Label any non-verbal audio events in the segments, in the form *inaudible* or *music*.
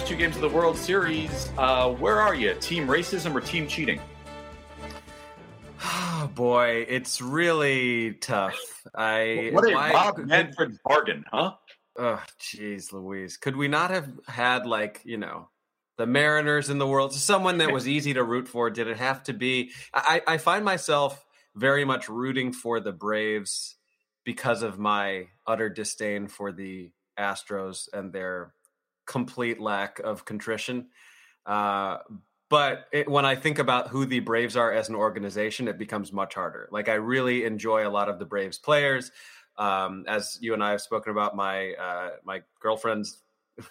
first two games of the World Series, uh, where are you? Team racism or team cheating? Oh boy, it's really tough. I what a Rob Manfred bargain, huh? Oh, jeez, Louise. Could we not have had like you know the Mariners in the world? Someone that was easy to root for. Did it have to be? I, I find myself very much rooting for the Braves because of my utter disdain for the Astros and their complete lack of contrition. Uh, but it, when I think about who the Braves are as an organization, it becomes much harder. Like I really enjoy a lot of the Braves players. Um, as you and I have spoken about, my uh, my girlfriend's *laughs*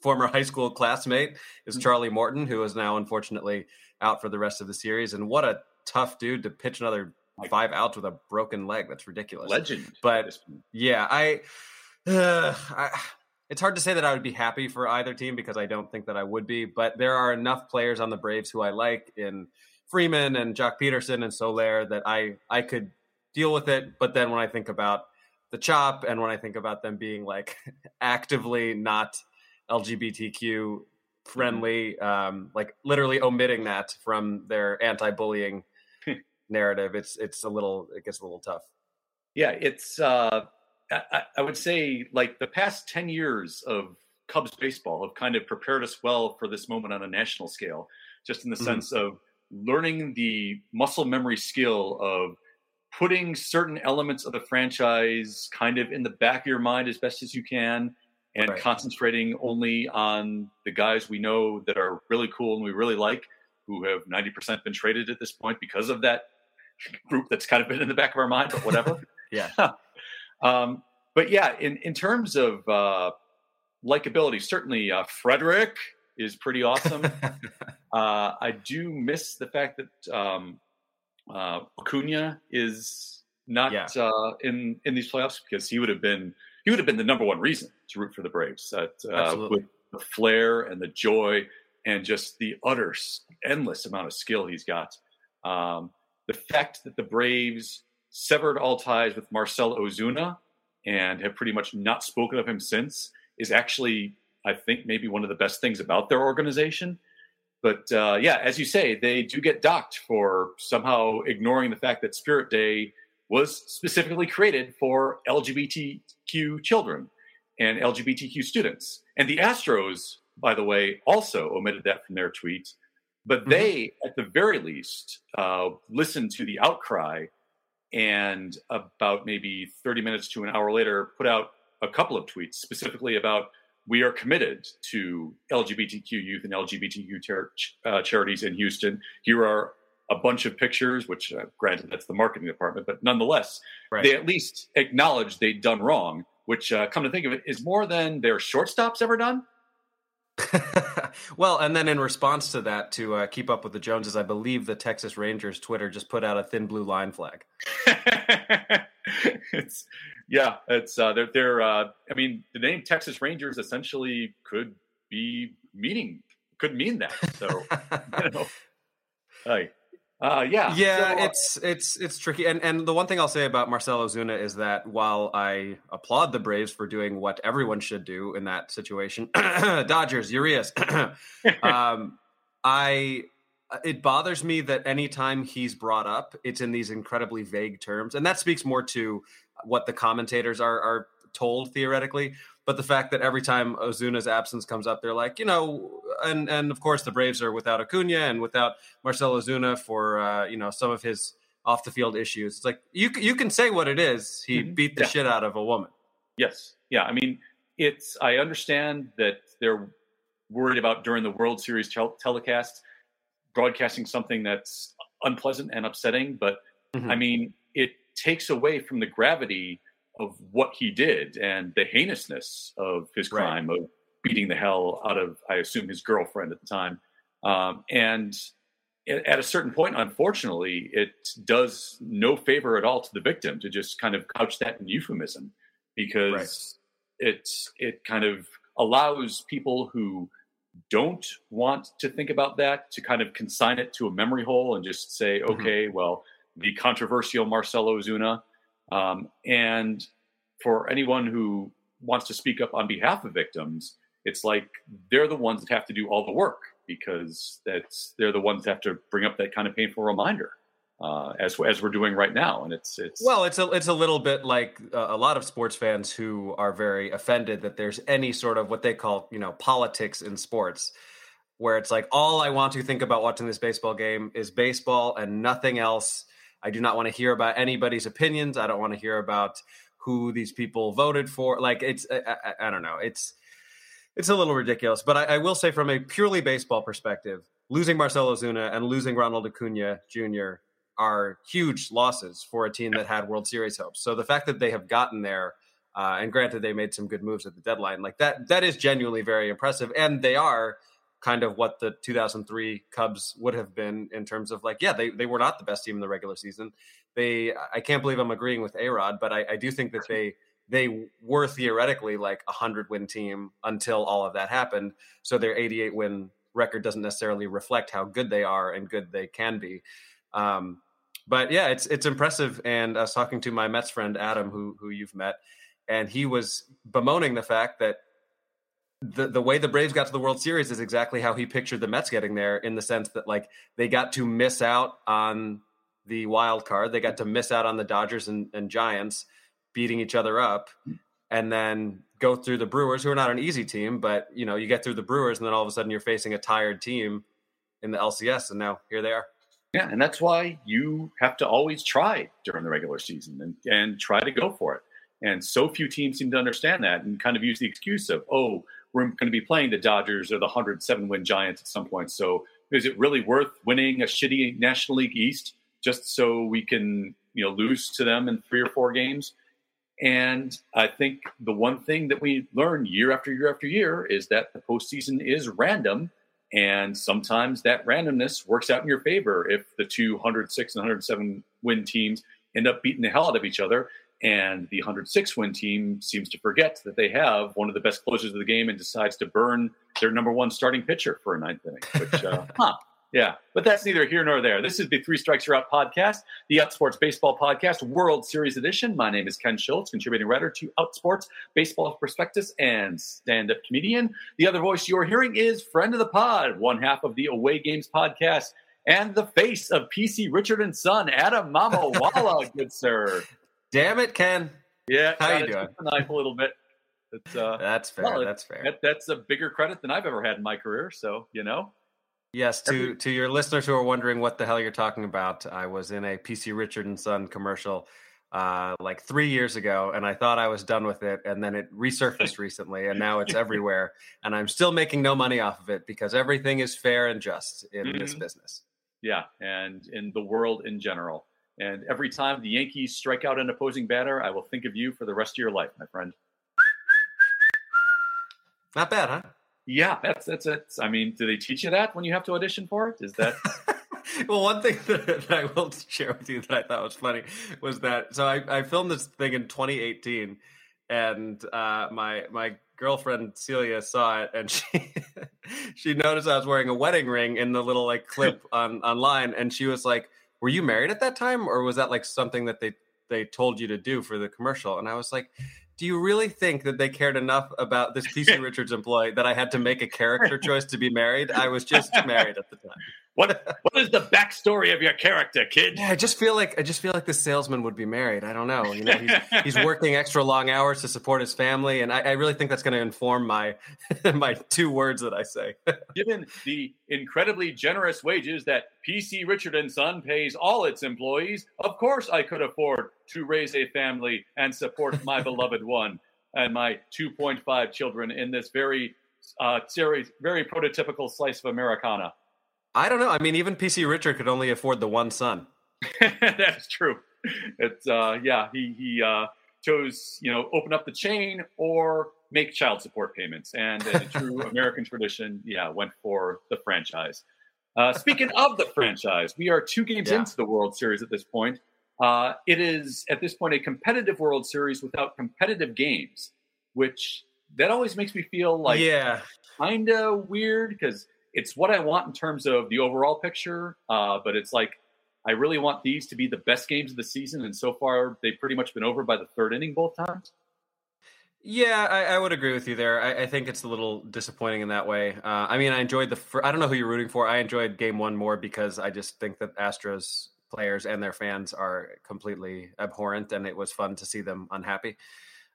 former high school classmate is mm-hmm. Charlie Morton, who is now unfortunately out for the rest of the series. And what a tough dude to pitch another five outs with a broken leg. That's ridiculous. Legend. But yeah, I, uh, *sighs* I, it's hard to say that I would be happy for either team because I don't think that I would be. But there are enough players on the Braves who I like in Freeman and Joc Pederson and Soler that I I could deal with it. But then when I think about the chop and when I think about them being like *laughs* actively not LGBTQ friendly, um, like literally omitting that from their anti-bullying narrative, it's it's a little it gets a little tough. Yeah, it's uh, I, I would say like the past ten years of Cubs baseball have kind of prepared us well for this moment on a national scale, just in the mm-hmm. sense of learning the muscle memory skill of putting certain elements of the franchise kind of in the back of your mind as best as you can and right. concentrating only on the guys we know that are really cool and we really like who have 90% been traded at this point because of that group that's kind of been in the back of our mind, but whatever. *laughs* yeah. *laughs* um, but yeah, in, in terms of uh, likability, certainly uh, Frederick is pretty awesome. *laughs* uh, I do miss the fact that um, uh, Acuna is not yeah. uh, in in these playoffs because he would have been he would have been the number one reason to root for the Braves. That uh, with the flair and the joy and just the utter endless amount of skill he's got. Um, the fact that the Braves severed all ties with Marcell Ozuna and have pretty much not spoken of him since is actually, I think, maybe one of the best things about their organization. But uh, yeah, as you say, they do get docked for somehow ignoring the fact that Spirit Day was specifically created for LGBTQ children and LGBTQ students. And the Astros, by the way, also omitted that from their tweet. But mm-hmm. they, at the very least, uh, listened to the outcry and about maybe 30 minutes to an hour later put out a couple of tweets specifically about we are committed to LGBTQ youth and LGBTQ ter- uh, charities in Houston. Here are a bunch of pictures, which uh, granted that's the marketing department, but nonetheless, right. they at least acknowledged they'd done wrong, which uh, come to think of it is more than their shortstops ever done. *laughs* *laughs* well, and then in response to that, to uh, keep up with the Joneses, I believe the Texas Rangers Twitter just put out a thin blue line flag. *laughs* it's yeah, it's uh, they're they're. Uh, I mean, the name Texas Rangers essentially could be meaning could mean that. So *laughs* you know, like uh, yeah, yeah, so, uh, it's it's it's tricky. And and the one thing I'll say about Marcell Ozuna is that while I applaud the Braves for doing what everyone should do in that situation, *coughs* Dodgers, Urias, *coughs* um, I it bothers me that anytime he's brought up, it's in these incredibly vague terms, and that speaks more to what the commentators are are told theoretically. But the fact that every time Ozuna's absence comes up, they're like, you know, and and of course the Braves are without Acuna and without Marcell Ozuna for uh, you know some of his off the field issues. It's like you you can say what it is. He mm-hmm. beat the yeah. shit out of a woman. Yes, yeah. I mean, it's. I understand that they're worried about during the World Series tel- telecast broadcasting something that's unpleasant and upsetting, but mm-hmm. I mean, it takes away from the gravity of what he did and the heinousness of his crime right. of beating the hell out of, I assume, his girlfriend at the time. Um, and at a certain point, unfortunately, it does no favor at all to the victim to just kind of couch that in euphemism because right. it's it kind of allows people who don't want to think about that to kind of consign it to a memory hole and just say, mm-hmm. okay, well, the controversial Marcelo Ozuna um, and for anyone who wants to speak up on behalf of victims, it's like they're the ones that have to do all the work because that's they're the ones that have to bring up that kind of painful reminder uh, as as we're doing right now. And it's it's well, it's a it's a little bit like uh, a lot of sports fans who are very offended that there's any sort of what they call you know politics in sports, where it's like all I want to think about watching this baseball game is baseball and nothing else. I do not want to hear about anybody's opinions. I don't want to hear about who these people voted for. Like it's I, I, I don't know. It's it's a little ridiculous. But I, I, will say, from a purely baseball perspective, losing Marcell Ozuna and losing Ronald Acuna Jr. are huge losses for a team that had World Series hopes. So the fact that they have gotten there, uh, and granted they made some good moves at the deadline, like that, that is genuinely very impressive. And they are kind of what the 2003 Cubs would have been in terms of like, yeah, they, they were not the best team in the regular season. They, I can't believe I'm agreeing with A-Rod, but I, I do think that they they were theoretically like a hundred win team until all of that happened. So their 88 win record doesn't necessarily reflect how good they are and good they can be. Um, but yeah, it's it's impressive. And I was talking to my Mets friend Adam, who who you've met, and he was bemoaning the fact that the the way the Braves got to the World Series is exactly how he pictured the Mets getting there, in the sense that like they got to miss out on the wild card, they got to miss out on the Dodgers and, and Giants beating each other up and then go through the Brewers, who are not an easy team, but you know, you get through the Brewers and then all of a sudden you're facing a tired team in the LCS, and now here they are. Yeah, and that's why you have to always try during the regular season and, and try to go for it. And so few teams seem to understand that and kind of use the excuse of, oh, we're going to be playing the Dodgers or the 107 win Giants at some point. So is it really worth winning a shitty National League East just so we can, you know, lose to them in three or four games? And I think the one thing that we learn year after year after year is that the postseason is random. And sometimes that randomness works out in your favor if the two 106 and 107 win teams end up beating the hell out of each other. And the 106 win team seems to forget that they have one of the best closers of the game and decides to burn their number one starting pitcher for a ninth inning, which, uh, *laughs* huh, yeah, but that's neither here nor there. This is the Three Strikes You're Out podcast, the Outsports Baseball Podcast World Series Edition. My name is Ken Schultz, contributing writer to Outsports Baseball Prospectus and stand-up comedian. The other voice you're hearing is friend of the pod, one half of the Away Games podcast, and the face of PC Richard and Son, Adam Mamawala, *laughs* good sir. Damn it, Ken. Yeah, how you doing? The knife a little bit. Uh, that's fair. Well, that's fair. That, that's a bigger credit than I've ever had in my career. So you know. Yes, to to your listeners who are wondering what the hell you're talking about, I was in a PC Richard and Son commercial uh, like three years ago, and I thought I was done with it, and then it resurfaced *laughs* recently, and now it's everywhere, and I'm still making no money off of it because everything is fair and just in mm-hmm. this business. Yeah, and in the world in general. And every time the Yankees strike out an opposing batter, I will think of you for the rest of your life, my friend. Not bad, huh? Yeah, that's that's it. I mean, do they teach you that when you have to audition for it? Is that? *laughs* well, one thing that, *laughs* that, I will share with you that I thought was funny was that so I, I filmed this thing in 2018, and uh, my my girlfriend Celia saw it, and *laughs* she she noticed I was wearing a wedding ring in the little like clip on online, and she was like, "Were you married at that time, or was that like something that they they told you to do for the commercial?" And I was like, do you really think that they cared enough about this PC *laughs* Richards employee that I had to make a character *laughs* choice to be married? I was just married at the time. What *laughs* what is the backstory of your character, kid? Yeah, I just feel like I just feel like the salesman would be married. I don't know. You know, he's, *laughs* he's working extra long hours to support his family, and I, I really think that's going to inform my *laughs* my two words that I say. Given the incredibly generous wages that PC Richard and Son pays all its employees, of course I could afford to raise a family and support my beloved one and my 2.5 children in this very uh, series, very prototypical slice of Americana. I don't know. I mean, even PC Richard could only afford the one son. *laughs* That's true. It's uh, yeah. He he uh, chose you know open up the chain or make child support payments, and in true *laughs* American tradition, yeah, went for the franchise. Uh, speaking of the franchise, we are two games yeah. into the World Series at this point. Uh, it is at this point a competitive World Series without competitive games, which that always makes me feel like yeah, kind of weird because it's what I want in terms of the overall picture. Uh, but it's like I really want these to be the best games of the season, and so far they've pretty much been over by the third inning both times. Yeah, I, I, would agree with you there. I, I, think it's a little disappointing in that way. Uh, I mean, I enjoyed the. I don't know who you're rooting for. I enjoyed Game One more because I just think that Astros players and their fans are completely abhorrent, and it was fun to see them unhappy.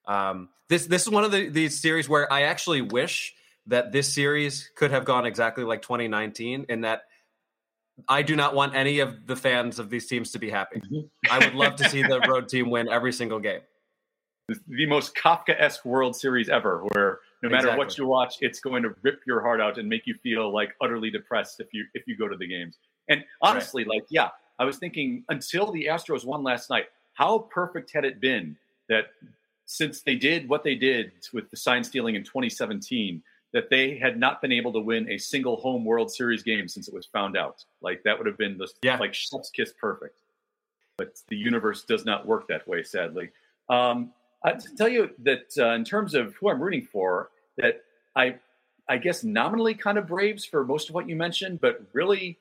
Um, this this is one of the these series where I actually wish that this series could have gone exactly like 2019, in that I do not want any of the fans of these teams to be happy. Mm-hmm. I would love to see the road team win every single game the most Kafka-esque World Series ever, where no matter exactly. what you watch, it's going to rip your heart out and make you feel like utterly depressed if you if you go to the games. And honestly, right. like yeah, I was thinking until the Astros won last night, how perfect had it been that since they did what they did with the sign stealing in 2017, that they had not been able to win a single home World Series game since it was found out. Like that would have been the yeah. like chef's kiss perfect. But the universe does not work that way, sadly. Um, I to tell you that uh, in terms of who I'm rooting for, that I, I guess nominally kind of Braves for most of what you mentioned, but really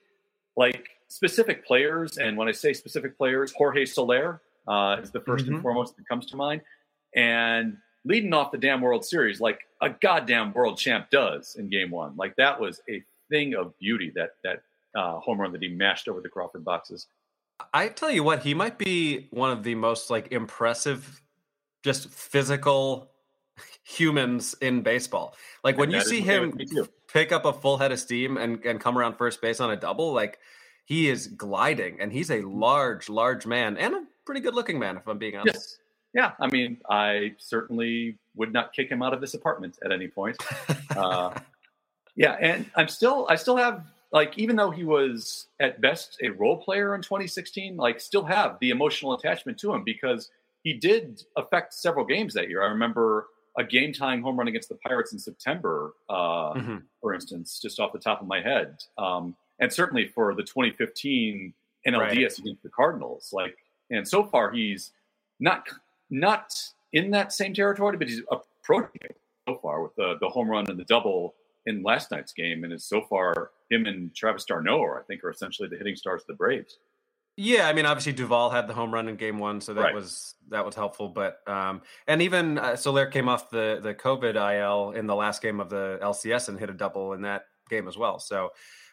like specific players. And when I say specific players, Jorge Soler uh, is the 1st mm-hmm. and foremost that comes to mind. And leading off the damn World Series like a goddamn world champ does in Game One, like that was a thing of beauty. That that uh, home run that he mashed over the Crawford boxes. I tell you what, he might be one of the most like impressive just physical humans in baseball. Like when you see him pick up a full head of steam and, and come around first base on a double, like he is gliding and he's a large, large man and a pretty good looking man, if I'm being honest. Yes. Yeah. I mean, I certainly would not kick him out of this apartment at any point. *laughs* uh, yeah. And I'm still, I still have like, even though he was at best a role player in 2016, like still have the emotional attachment to him because he did affect several games that year. I remember a game tying home run against the Pirates in September, uh, mm-hmm. for instance, just off the top of my head. Um, and certainly for the 2015 NLDS right. against the Cardinals. Like, and so far he's not not in that same territory, but he's approaching it so far with the the home run and the double in last night's game. And is so far him and Travis d'Arnaud, I think, are essentially the hitting stars of the Braves. Yeah, I mean, obviously Duvall had the home run in Game One, so that right. was that was helpful. But um, and even uh, Soler came off the the COVID IL in the last game of the LCS and hit a double in that game as well. So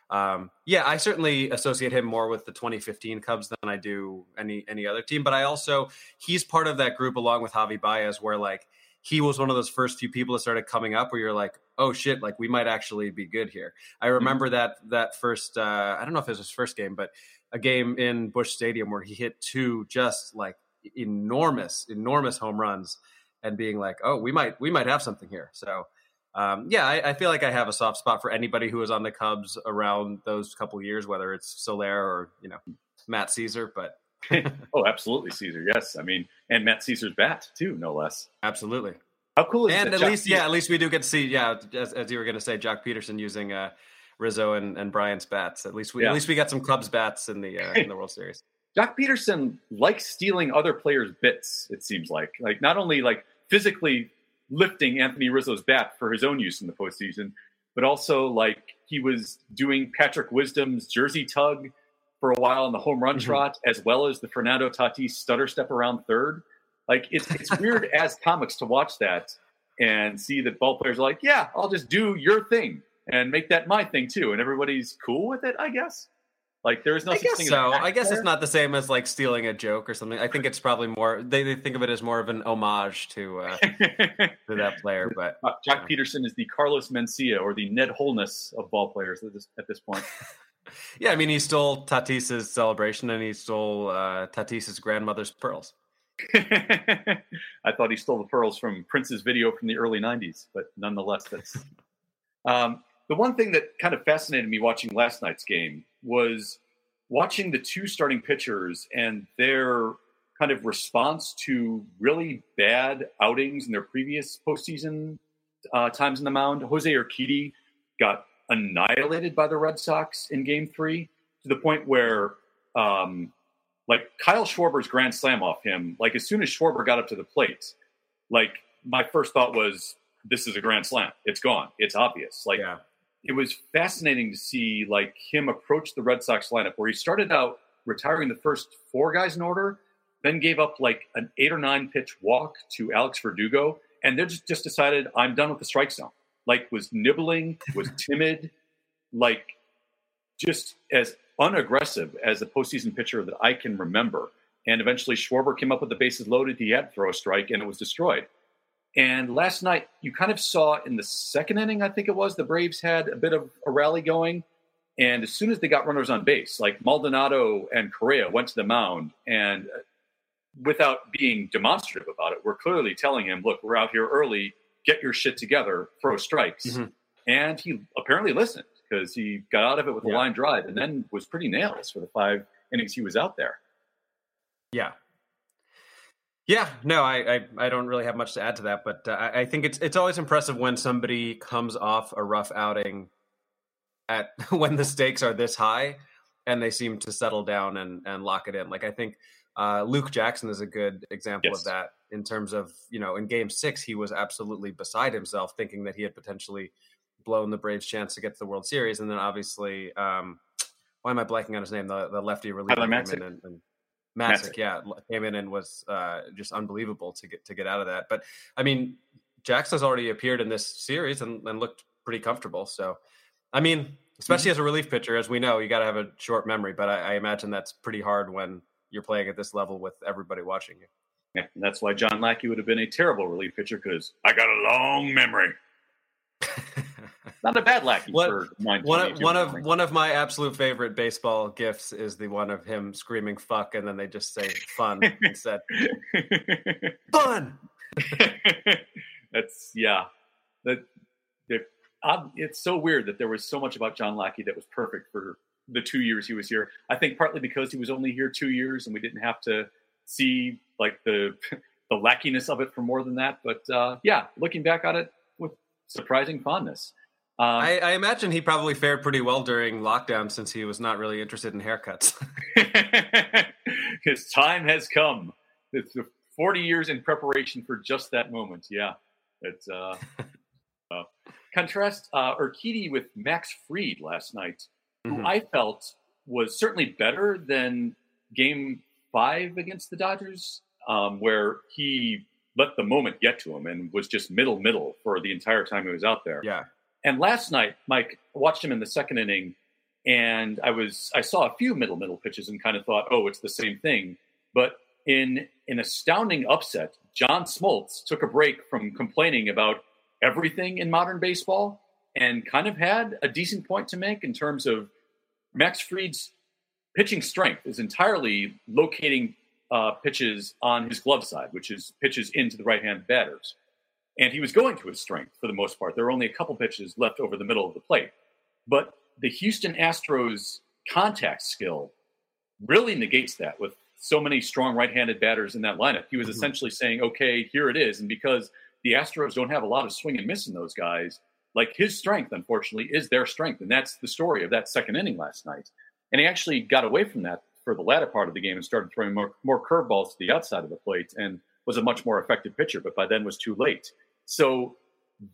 um, yeah, I certainly associate him more with the 2015 Cubs than I do any any other team. But I also he's part of that group along with Javi Baez, where like he was one of those first few people that started coming up where you're like, oh shit, like we might actually be good here. I mm-hmm. remember mm-hmm. that that first uh, I don't know if it was his first game, but a game in Busch Stadium where he hit two just like enormous, enormous home runs, and being like, "Oh, we might, we might have something here." So, um, yeah, I, I, feel like I have a soft spot for anybody who was on the Cubs around those couple years, whether it's Soler or you know Matt Szczur. But *laughs* *laughs* oh, absolutely, Szczur. Yes, I mean, and Matt Szczur's bat too, no less. Absolutely. How cool is and at least, yeah, at least we do get to see, yeah, as, as you were going to say, Joc Pederson using uh, Rizzo and, and Bryant's bats. At least we yeah. at least we got some Cubs bats in the uh, in the World *laughs* Series. Joc Pederson likes stealing other players' bits. It seems like like not only like physically lifting Anthony Rizzo's bat for his own use in the postseason, but also like he was doing Patrick Wisdom's jersey tug for a while in the home run mm-hmm. trot, as well as the Fernando Tatis stutter step around third. Like it's it's *laughs* weird as comics to watch that and see that ball players are like, yeah, I'll just do your thing and make that my thing too. And everybody's cool with it, I guess. Like there's no I guess so. I guess it's not the same as like stealing a joke or something. I think it's probably more they, they think of it as more of an homage to uh, *laughs* to that player. But uh, Joc uh, Pederson is the Carlos Mencia or the Ned Holness of ball players at this at this point. *laughs* yeah, I mean he stole Tatis's celebration and he stole uh, Tatis's grandmother's pearls. *laughs* I thought he stole the pearls from Prince's video from the early '90s, but nonetheless, that's. Um, the one thing that kind of fascinated me watching last night's game was watching the two starting pitchers and their kind of response to really bad outings in their previous postseason uh, times in the mound. Jose Urquidy got annihilated by the Red Sox in Game Three to the point where, um, like Kyle Schwarber's grand slam off him, like as soon as Schwarber got up to the plate, like my first thought was, "This is a grand slam. It's gone. It's obvious." Like. Yeah it was fascinating to see like him approach the Red Sox lineup where he started out retiring the first four guys in order, then gave up like an eight or nine pitch walk to Alex Verdugo, and they just, just decided I'm done with the strike zone. Like was nibbling, was *laughs* timid, like just as unaggressive as a postseason pitcher that I can remember. And eventually Schwarber came up with the bases loaded. He had to throw a strike and it was destroyed. And last night, you kind of saw in the second inning, I think it was, the Braves had a bit of a rally going. And as soon as they got runners on base, like Maldonado and Correa went to the mound, and without being demonstrative about it, we're clearly telling him, look, we're out here early, get your shit together, throw strikes. Mm-hmm. And he apparently listened because he got out of it with yeah. a line drive and then was pretty nails for the five innings he was out there. Yeah, yeah, no, I, I, I don't really have much to add to that, but uh, I, I think it's it's always impressive when somebody comes off a rough outing at *laughs* when the stakes are this high and they seem to settle down and and lock it in. Like I think uh, Luke Jackson is a good example yes. of that in terms of you know in Game Six he was absolutely beside himself, thinking that he had potentially blown the Braves' chance to get to the World Series, and then obviously. Um, why am I blanking on his name? The the lefty reliever came in and, and Matzek, yeah, came in and was uh, just unbelievable to get to get out of that. But I mean, Jackson's already appeared in this series and, and looked pretty comfortable. So, I mean, especially mm-hmm. as a relief pitcher, as we know, you got to have a short memory. But I, I, imagine that's pretty hard when you're playing at this level with everybody watching you. Yeah, that's why John Lackey would have been a terrible relief pitcher because I got a long memory. Not a bad lackey what, for one of, one of one of my absolute favorite baseball gifts is the one of him screaming "fuck" and then they just say "fun" *laughs* instead. Fun. *laughs* That's yeah. That that um, it's so weird that there was so much about John Lackey that was perfect for the two years he was here. I think partly because he was only here two years and we didn't have to see like the *laughs* the lackiness of it for more than that. But uh, yeah, looking back on it with surprising fondness. Um, I, I, imagine he probably fared pretty well during lockdown since he was not really interested in haircuts. *laughs* *laughs* His time has come. It's 40 years in preparation for just that moment. Yeah. It's uh, *laughs* uh contrast uh, Urquidy with Max Fried last night, mm-hmm. who I felt was certainly better than game five against the Dodgers, um, where he let the moment get to him and was just middle middle for the entire time he was out there. Yeah. And last night, Mike watched him in the second inning, and I was I saw a few middle middle pitches and kind of thought, oh, it's the same thing. But in an astounding upset, John Smoltz took a break from complaining about everything in modern baseball and kind of had a decent point to make in terms of Max Fried's pitching strength is entirely locating uh, pitches on his glove side, which is pitches into the right hand batters. And he was going to his strength for the most part. There were only a couple pitches left over the middle of the plate. But the Houston Astros contact skill really negates that with so many strong right handed batters in that lineup. He was mm-hmm. essentially saying, okay, here it is. And because the Astros don't have a lot of swing and miss in those guys, like his strength, unfortunately, is their strength. And that's the story of that second inning last night. And he actually got away from that for the latter part of the game and started throwing more, more curveballs to the outside of the plate and was a much more effective pitcher, but by then was too late. So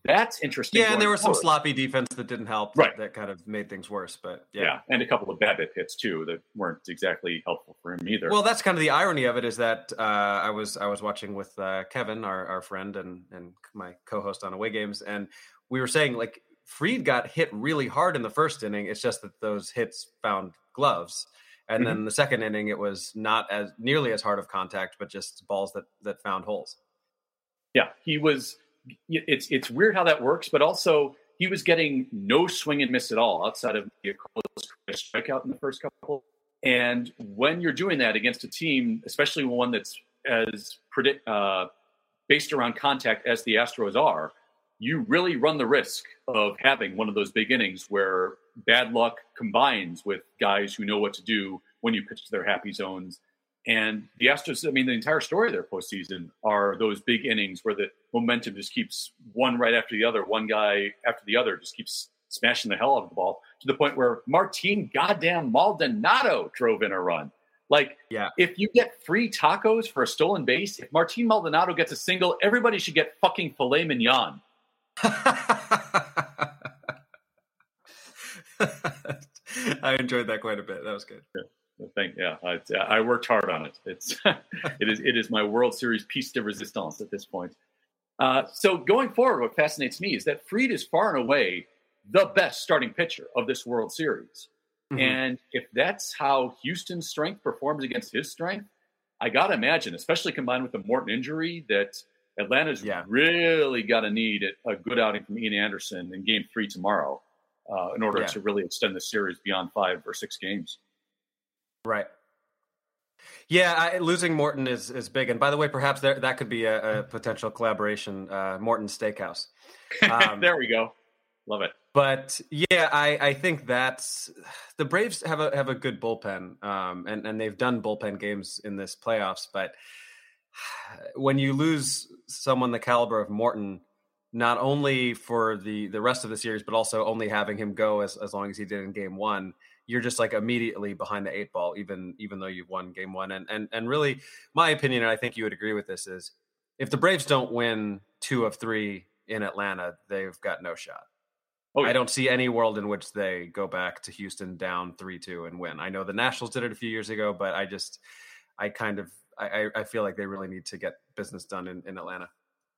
that's interesting. Yeah, and there was forward. some sloppy defense that didn't help. Right. That, that, kind of made things worse. But yeah. yeah. and a couple of BABIP hits too that weren't exactly helpful for him either. Well, that's kind of the irony of it is that uh, I was I was watching with uh, Kevin, our, our friend and and my co-host on away games, and we were saying like Fried got hit really hard in the first inning. It's just that those hits found gloves. And mm-hmm. then the second inning, it was not as nearly as hard of contact, but just balls that that found holes. Yeah, he was it's it's weird how that works, but also he was getting no swing and miss at all outside of a close strikeout in the first couple. And when you're doing that against a team, especially one that's as predict uh, based around contact as the Astros are, you really run the risk of having one of those big innings where bad luck combines with guys who know what to do when you pitch to their happy zones and the Astros, I mean, the entire story of their postseason are those big innings where the momentum just keeps one right after the other, one guy after the other just keeps smashing the hell out of the ball to the point where Martin goddamn Maldonado drove in a run. Like, yeah. if you get free tacos for a stolen base, if Martin Maldonado gets a single, everybody should get fucking filet mignon. *laughs* I enjoyed that quite a bit. That was good. Yeah. Thank yeah, I, I, worked hard on it. It's *laughs* it is it is my World Series piece de resistance at this point. Uh, so going forward, what fascinates me is that Fried is far and away the best starting pitcher of this World Series. Mm-hmm. And if that's how Houston's strength performs against his strength, I got to imagine, especially combined with the Morton injury, that Atlanta's yeah. really got to need a good outing from Ian Anderson in game three tomorrow uh, in order yeah. to really extend the series beyond five or six games. Right. Yeah, I, losing Morton is is big. And by the way, perhaps there, that could be a, a potential collaboration. Uh, Morton Steakhouse. Um, *laughs* there we go. Love it. But yeah, I, I think that's the Braves have a have a good bullpen, um, and and they've done bullpen games in this playoffs. But *sighs* when you lose someone the caliber of Morton, not only for the the rest of the series, but also only having him go as as long as he did in Game One, you're just like immediately behind the eight ball, even even though you've won game one. And and and really, my opinion, and I think you would agree with this, is if the Braves don't win two of three in Atlanta, they've got no shot. Oh, yeah. I don't see any world in which they go back to Houston down three two and win. I know the Nationals did it a few years ago, but I just I kind of I, I feel like they really need to get business done in, in Atlanta.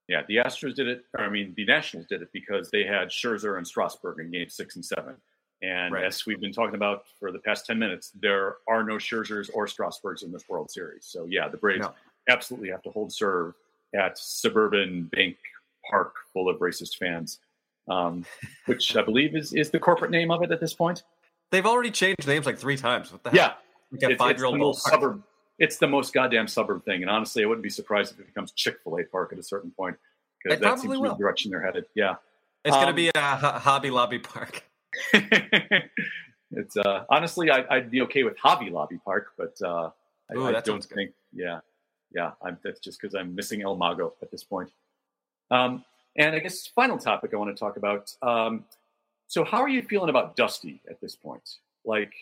Yeah, the Astros did it. I mean, the Nationals did it because they had Scherzer and Strasburg in Game Six and Seven. And right. as we've been talking about for the past 10 minutes, there are no Scherzers or Strasburgs in this World Series. So, yeah, the Braves no. absolutely have to hold serve at suburban bank park full of racist fans, um, *laughs* which I believe is, is the corporate name of it at this point. They've already changed names like three times. What the hell? yeah. Like five year old suburb. It's the most goddamn suburb thing. And honestly, I wouldn't be surprised if it becomes Chick fil A Park at a certain point because that seems to be the direction they're headed. Yeah. It's um, going to be a Hobby Lobby Park. *laughs* *laughs* it's uh, honestly, I, would be okay with Hobby Lobby Park, but uh, Ooh, I, I don't think, yeah, yeah, I'm, that's just because I'm missing El Mago at this point. Um, and I guess final topic I want to talk about. Um, so, how are you feeling about Dusty at this point? Like,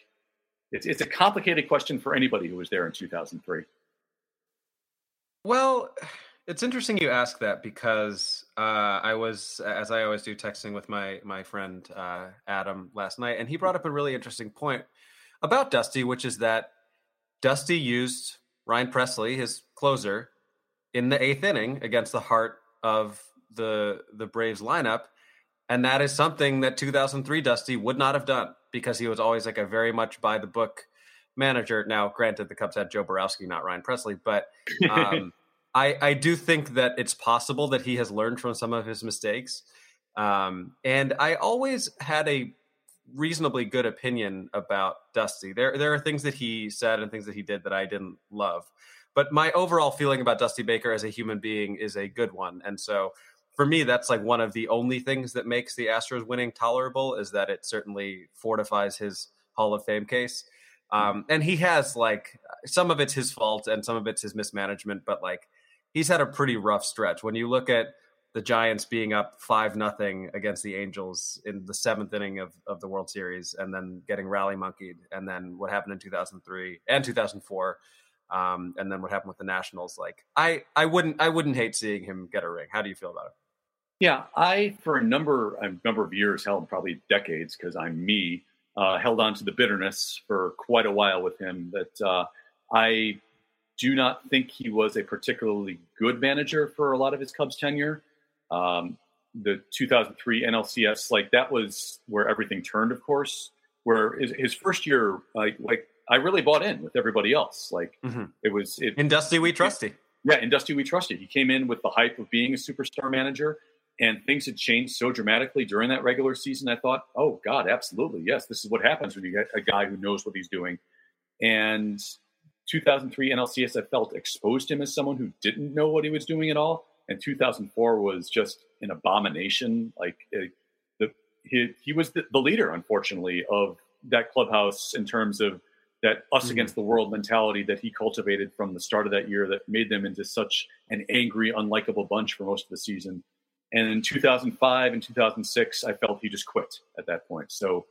it's it's a complicated question for anybody who was there in 2003. Well, it's interesting you ask that because uh, I was, as I always do, texting with my my friend uh, Adam last night, and he brought up a really interesting point about Dusty, which is that Dusty used Ryan Pressly, his closer, in the eighth inning against the heart of the the Braves lineup, and that is something that 2003 Dusty would not have done because he was always like a very much by the book manager. Now, granted, the Cubs had Joe Borowski, not Ryan Pressly, but um, *laughs* I, I do think that it's possible that he has learned from some of his mistakes. Um, and I always had a reasonably good opinion about Dusty. There, there are things that he said and things that he did that I didn't love. But my overall feeling about Dusty Baker as a human being is a good one. And so for me, that's like one of the only things that makes the Astros winning tolerable is that it certainly fortifies his Hall of Fame case. Um, and he has like some of it's his fault and some of it's his mismanagement, but like he's had a pretty rough stretch. When you look at the Giants being up five nothing against the Angels in the seventh inning of, of the World Series, and then getting rally monkeyed, and then what happened in 2003 and 2004, um, and then what happened with the Nationals. Like I, I wouldn't, I wouldn't hate seeing him get a ring. How do you feel about it? Yeah, I for a number a number of years, held probably decades, because I'm me, uh, held on to the bitterness for quite a while with him. That uh, I do not think he was a particularly good manager for a lot of his Cubs tenure. Um, the 2003 NLCS, like that was where everything turned, of course. Where his, his first year, like, like I really bought in with everybody else. Like mm-hmm. it was it, in Dusty we trusted. Yeah, in Dusty we trusted. He came in with the hype of being a superstar manager, and things had changed so dramatically during that regular season. I thought, oh God, absolutely, yes, this is what happens when you get a guy who knows what he's doing. And 2003 NLCS, I felt exposed him as someone who didn't know what he was doing at all. And 2004 was just an abomination. Like uh, the he, he was the, the, leader, unfortunately, of that clubhouse in terms of that us mm-hmm. against the world mentality that he cultivated from the start of that year that made them into such an angry, unlikable bunch for most of the season. And in 2005 and 2006, I felt he just quit at that point. So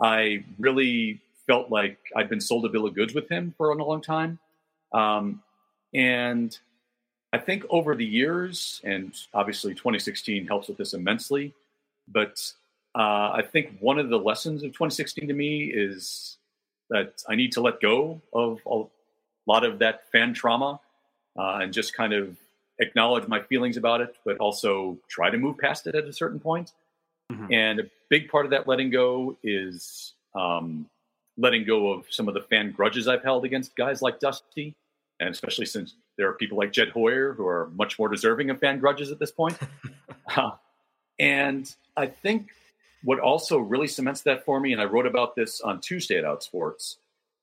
I really felt like I'd been sold a bill of goods with him for a long time. Um, and I think over the years, and obviously 2016 helps with this immensely, but uh, I think one of the lessons of 2016 to me is that I need to let go of a lot of that fan trauma uh, and just kind of acknowledge my feelings about it, but also try to move past it at a certain point. Mm-hmm. And a big part of that letting go is um, letting go of some of the fan grudges I've held against guys like Dusty, and especially since there are people like Jed Hoyer who are much more deserving of fan grudges at this point. *laughs* uh, and I think what also really cements that for me, and I wrote about this on Tuesday at Outsports,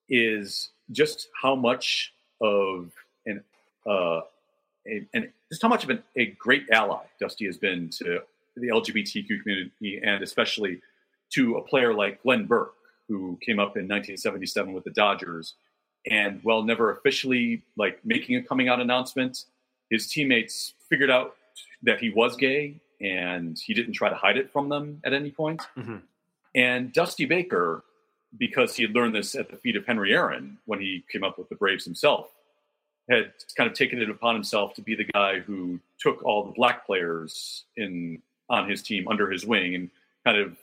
is just how much of an, uh, a, and just how much of an, a great ally Dusty has been to the LGBTQ community, and especially to a player like Glenn Burke, who came up in 1977 with the Dodgers, and while never officially like making a coming out announcement, his teammates figured out that he was gay and he didn't try to hide it from them at any point. Mm-hmm. And Dusty Baker, because he had learned this at the feet of Henry Aaron when he came up with the Braves himself, had kind of taken it upon himself to be the guy who took all the black players in on his team under his wing and kind of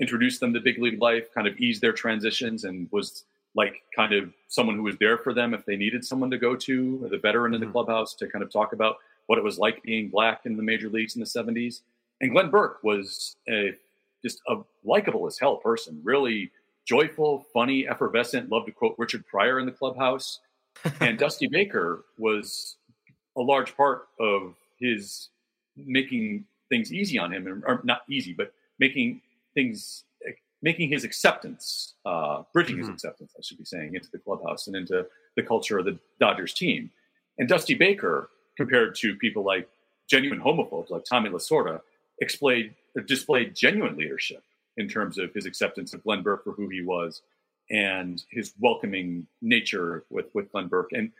introduced them to big league life, kind of eased their transitions, and was like kind of someone who was there for them if they needed someone to go to, the veteran in the mm-hmm. clubhouse to kind of talk about what it was like being black in the major leagues in the 70s. And Glenn Burke was a, just a likable as hell person, really joyful, funny, effervescent. Loved to quote Richard Pryor in the clubhouse. And Dusty Baker was a large part of his making things easy on him, or not easy, but making things, making his acceptance, uh, bridging mm-hmm. his acceptance, I should be saying, into the clubhouse and into the culture of the Dodgers team. And Dusty Baker compared to people like genuine homophobes like Tommy Lasorda, displayed, displayed genuine leadership in terms of his acceptance of Glenn Burke for who he was and his welcoming nature with, with Glenn Burke. And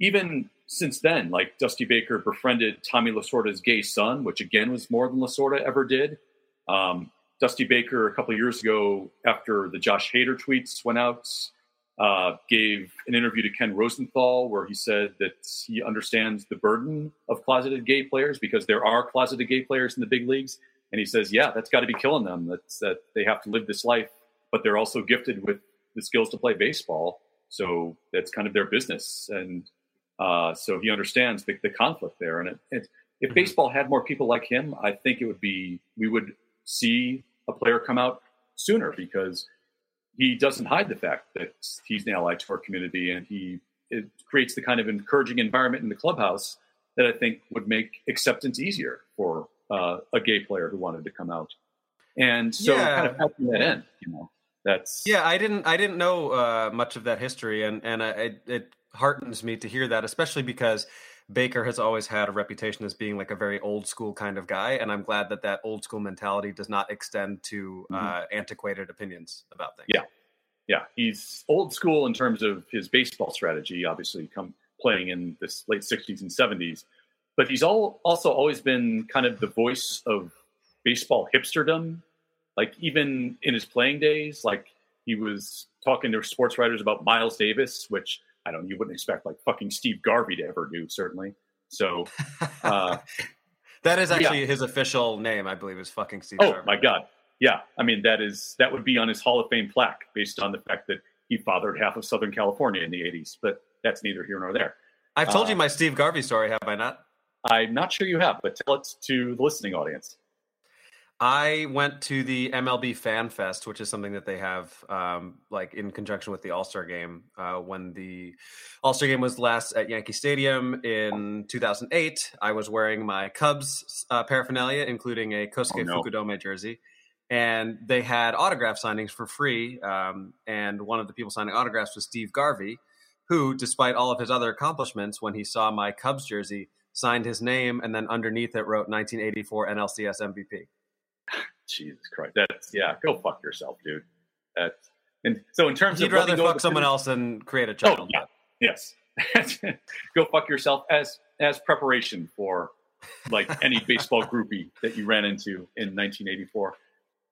even since then, like Dusty Baker befriended Tommy Lasorda's gay son, which again was more than Lasorda ever did. Um, Dusty Baker, a couple years ago, after the Josh Hader tweets went out, uh, gave an interview to Ken Rosenthal where he said that he understands the burden of closeted gay players because there are closeted gay players in the big leagues. And he says, yeah, that's got to be killing them. That's that they have to live this life, but they're also gifted with the skills to play baseball. So that's kind of their business. And uh, so he understands the, the conflict there. And it, it, if mm-hmm. baseball had more people like him, I think it would be, we would see a player come out sooner because he doesn't hide the fact that he's an ally to our community, and he it creates the kind of encouraging environment in the clubhouse that I think would make acceptance easier for uh, a gay player who wanted to come out. And so, yeah. kind of helping that end, you know, that's yeah. I didn't I didn't know uh, much of that history, and and I, it, it heartens me to hear that, especially because Baker has always had a reputation as being like a very old school kind of guy, and I'm glad that that old school mentality does not extend to mm-hmm. uh, antiquated opinions about things. Yeah, yeah, he's old school in terms of his baseball strategy. Obviously, come playing in this late '60s and '70s, but he's all, also always been kind of the voice of baseball hipsterdom. Like even in his playing days, like he was talking to sports writers about Miles Davis, which I don't. You wouldn't expect like fucking Steve Garvey to ever do, certainly. So *laughs* uh, that is actually yeah. his official name, I believe, is fucking Steve. Oh Garvey. my god! Yeah, I mean that is that would be on his Hall of Fame plaque based on the fact that he fathered half of Southern California in the '80s. But that's neither here nor there. I've told uh, you my Steve Garvey story, have I not? I'm not sure you have, but tell it to the listening audience. I went to the MLB Fan Fest, which is something that they have, um, like in conjunction with the All Star Game. Uh, when the All Star Game was last at Yankee Stadium in 2008, I was wearing my Cubs uh, paraphernalia, including a Kosuke oh, no. Fukudome jersey, and they had autograph signings for free. Um, and one of the people signing autographs was Steve Garvey, who, despite all of his other accomplishments, when he saw my Cubs jersey, signed his name and then underneath it wrote 1984 NLCS MVP. *laughs* Jesus Christ. That's yeah, go fuck yourself, dude. That's and so in terms He'd of rather fuck someone else than create a child. Oh, yeah. Yes. *laughs* go fuck yourself as as preparation for like any baseball *laughs* groupie that you ran into in 1984.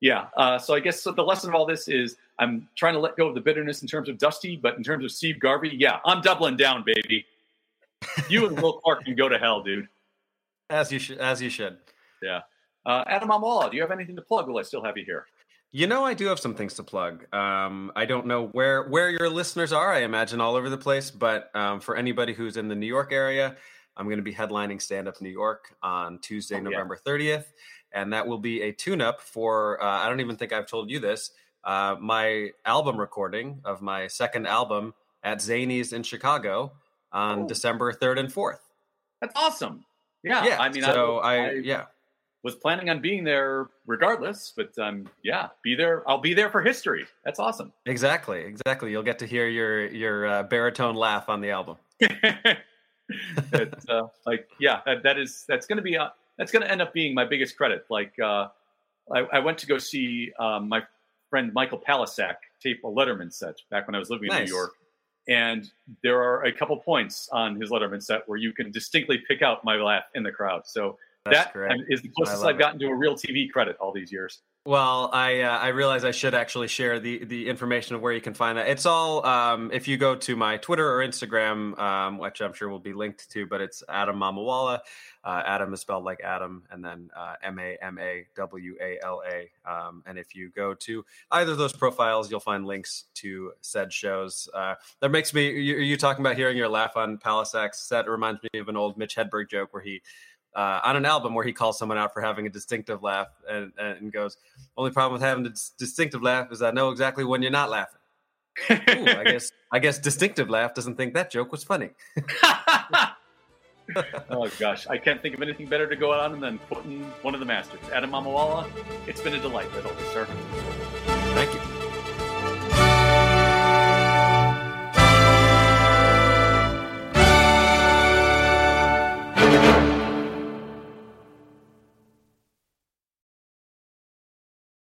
Yeah. Uh, so I guess so the lesson of all this is I'm trying to let go of the bitterness in terms of Dusty, but in terms of Steve Garvey, yeah, I'm doubling down, baby. You and Will Clark can go to hell, dude. As you should. As you should. Yeah. Uh, Adam Amala, do you have anything to plug? Will I still have you here? You know, I do have some things to plug. Um, I don't know where where your listeners are. I imagine all over the place. But um, for anybody who's in the New York area, I'm going to be headlining Stand Up New York on Tuesday, Oh, yeah. November 30th. And that will be a tune up for, uh, I don't even think I've told you this, uh, my album recording of my second album at Zanies in Chicago on Oh. December 3rd and 4th. That's awesome. Yeah, Yeah. I mean, so I, I yeah. Was planning on being there regardless, but um, yeah, be there. I'll be there for history. That's awesome. Exactly, exactly. You'll get to hear your your uh, baritone laugh on the album. *laughs* it's, uh, like, yeah, that, that is that's going to be uh, that's going to end up being my biggest credit. Like, uh, I, I went to go see um, my friend Michael Palascak tape a Letterman set back when I was living in New York, and there are a couple points on his Letterman set where you can distinctly pick out my laugh in the crowd. So That's that great. is the closest I've gotten to a real TV credit all these years. Well, I uh, I realize I should actually share the the information of where you can find that. It's all um, if you go to my Twitter or Instagram, um, which I'm sure will be linked to, but it's Adam Mamawala. Uh, Adam is spelled like Adam, and then uh, M A M A W A L A. Um, and if you go to either of those profiles, you'll find links to said shows. Uh, that makes me you, you talking about hearing your laugh on Palascak's set reminds me of an old Mitch Hedberg joke where he uh, on an album where he calls someone out for having a distinctive laugh and, and goes, "Only problem with having a dis- distinctive laugh is I know exactly when you're not laughing." Ooh, I guess *laughs* I guess distinctive laugh doesn't think that joke was funny. *laughs* oh gosh, I can't think of anything better to go on than putting one of the masters, Adam Mamawala. It's been a delight, as always, sir.